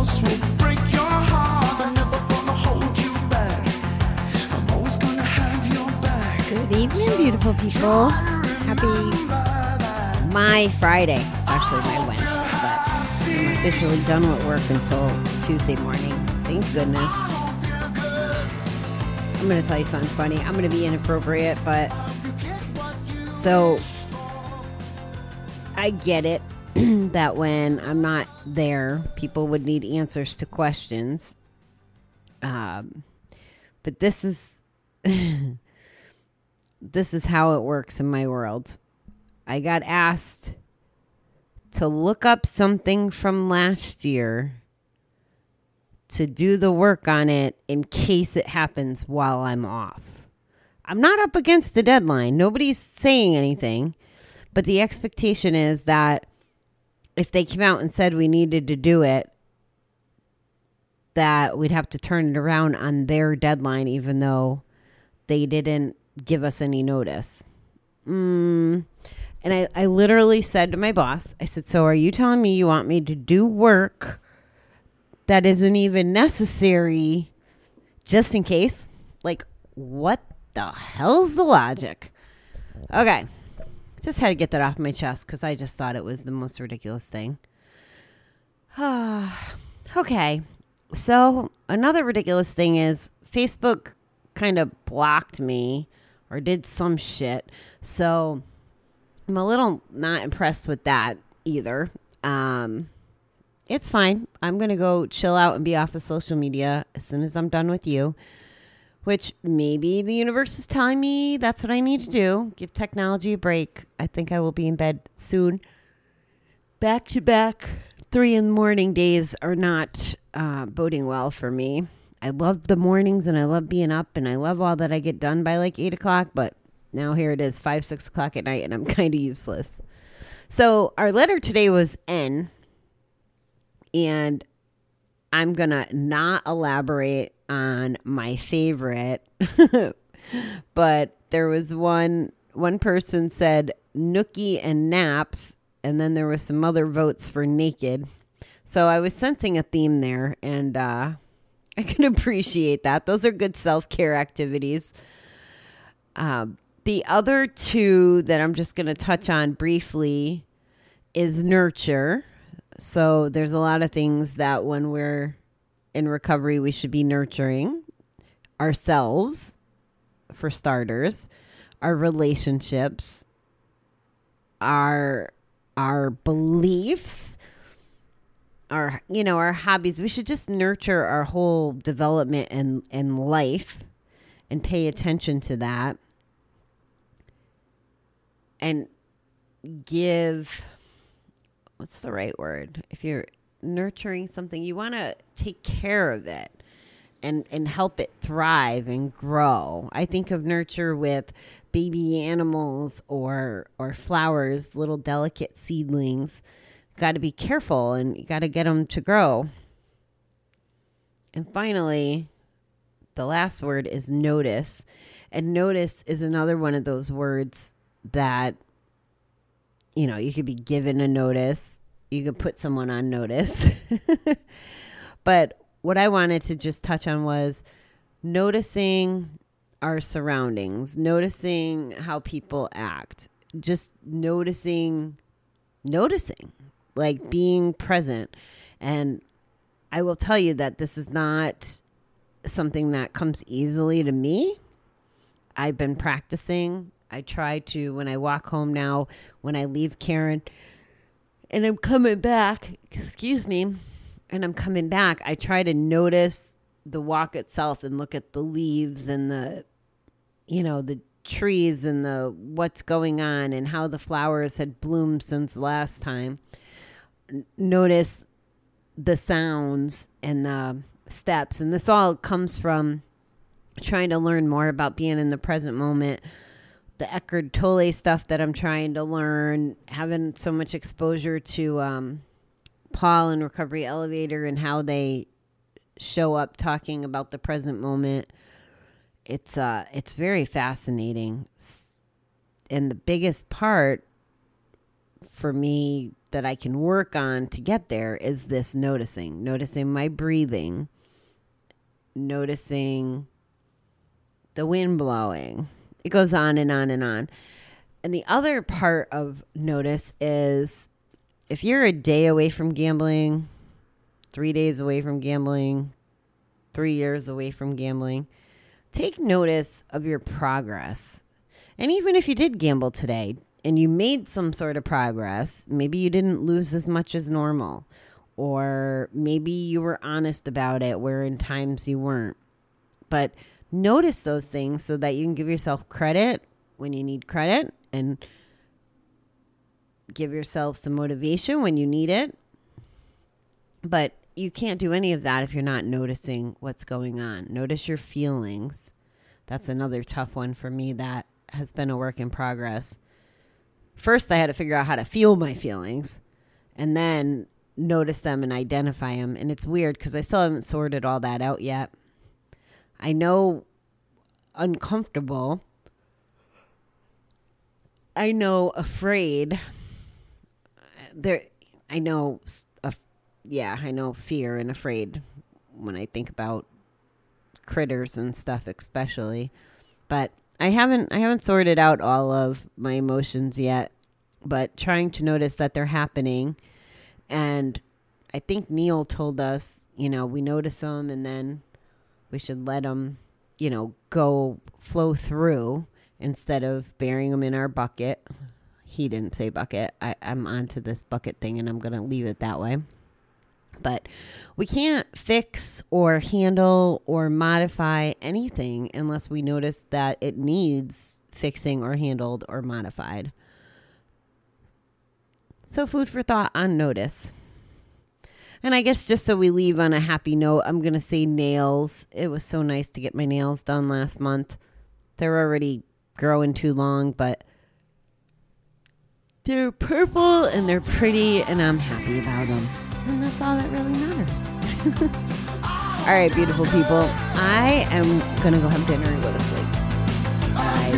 Good evening, beautiful people. Happy my Friday. It's actually my Wednesday, but I'm officially done with work until Tuesday morning. Thank goodness. I'm gonna tell you something funny. I'm gonna be inappropriate, but so I get it that when I'm not there, people would need answers to questions. Um, but this is this is how it works in my world. I got asked to look up something from last year to do the work on it in case it happens while I'm off. I'm not up against a deadline. Nobody's saying anything. But the expectation is that if they came out and said we needed to do it, that we'd have to turn it around on their deadline, even though they didn't give us any notice. Mm. And I, I literally said to my boss, I said, So are you telling me you want me to do work that isn't even necessary just in case? Like, what the hell's the logic? Okay. Just had to get that off my chest because I just thought it was the most ridiculous thing. okay. So, another ridiculous thing is Facebook kind of blocked me or did some shit. So, I'm a little not impressed with that either. Um, it's fine. I'm going to go chill out and be off of social media as soon as I'm done with you, which maybe the universe is telling me that's what I need to do. Give technology a break. I think I will be in bed soon. Back to back, three in the morning days are not uh, boding well for me. I love the mornings and I love being up and I love all that I get done by like eight o'clock, but now here it is, five, six o'clock at night, and I'm kind of useless. So our letter today was N, and I'm gonna not elaborate on my favorite, but there was one one person said Nookie and Naps, and then there was some other votes for Naked. So I was sensing a theme there, and uh, I can appreciate that. Those are good self care activities. Um, the other two that I'm just going to touch on briefly is nurture. So there's a lot of things that when we're in recovery, we should be nurturing ourselves, for starters, our relationships, our our beliefs, our you know our hobbies. We should just nurture our whole development and and life, and pay attention to that and give what's the right word if you're nurturing something you want to take care of it and and help it thrive and grow. I think of nurture with baby animals or or flowers little delicate seedlings. Got to be careful and you got to get them to grow. And finally the last word is notice. And notice is another one of those words that you know you could be given a notice you could put someone on notice. But what i wanted to just touch on was noticing our surroundings noticing how people act just noticing noticing like being present. And i will tell you that this is not something that comes easily to me. I've been practicing. I try to when I walk home now, when I leave Karen and I'm coming back, excuse me, and I'm coming back, I try to notice the walk itself and look at the leaves and the you know, the trees and the what's going on and how the flowers had bloomed since last time. Notice the sounds and the steps. And this all comes from trying to learn more about being in the present moment the Eckhart Tolle stuff that I'm trying to learn, having so much exposure to um, Paul and Recovery Elevator and how they show up talking about the present moment. It's uh, it's very fascinating, and the biggest part for me that I can work on to get there is this noticing, noticing my breathing, noticing the wind blowing. It goes on and on and on. And the other part of notice is if you're a day away from gambling, three days away from gambling, three years away from gambling, take notice of your progress. And even if you did gamble today and you made some sort of progress, maybe you didn't lose as much as normal, or maybe you were honest about it where in times you weren't. But notice those things so that you can give yourself credit when you need credit and give yourself some motivation when you need it. But you can't do any of that if you're not noticing what's going on. Notice your feelings. That's another tough one for me that has been a work in progress. First, I had to figure out how to feel my feelings and then notice them and identify them. And it's weird because I still haven't sorted all that out yet. I know uncomfortable. I know afraid. There, I know, af- yeah, I know fear and afraid when I think about critters and stuff, especially. But I haven't, I haven't sorted out all of my emotions yet. But trying to notice that they're happening, and I think Neil told us, you know, we notice them and then we should let them, you know, go flow through instead of burying them in our bucket. He didn't say bucket. I, I'm onto this bucket thing and I'm going to leave it that way. But we can't fix or handle or modify anything unless we notice that it needs fixing or handled or modified. So, food for thought on notice. And I guess just so we leave on a happy note, I'm going to say nails. It was so nice to get my nails done last month. They're already growing too long, but they're purple and they're pretty, and I'm happy about them. And that's all that really matters. all right, beautiful people. I am going to go have dinner and go to sleep. I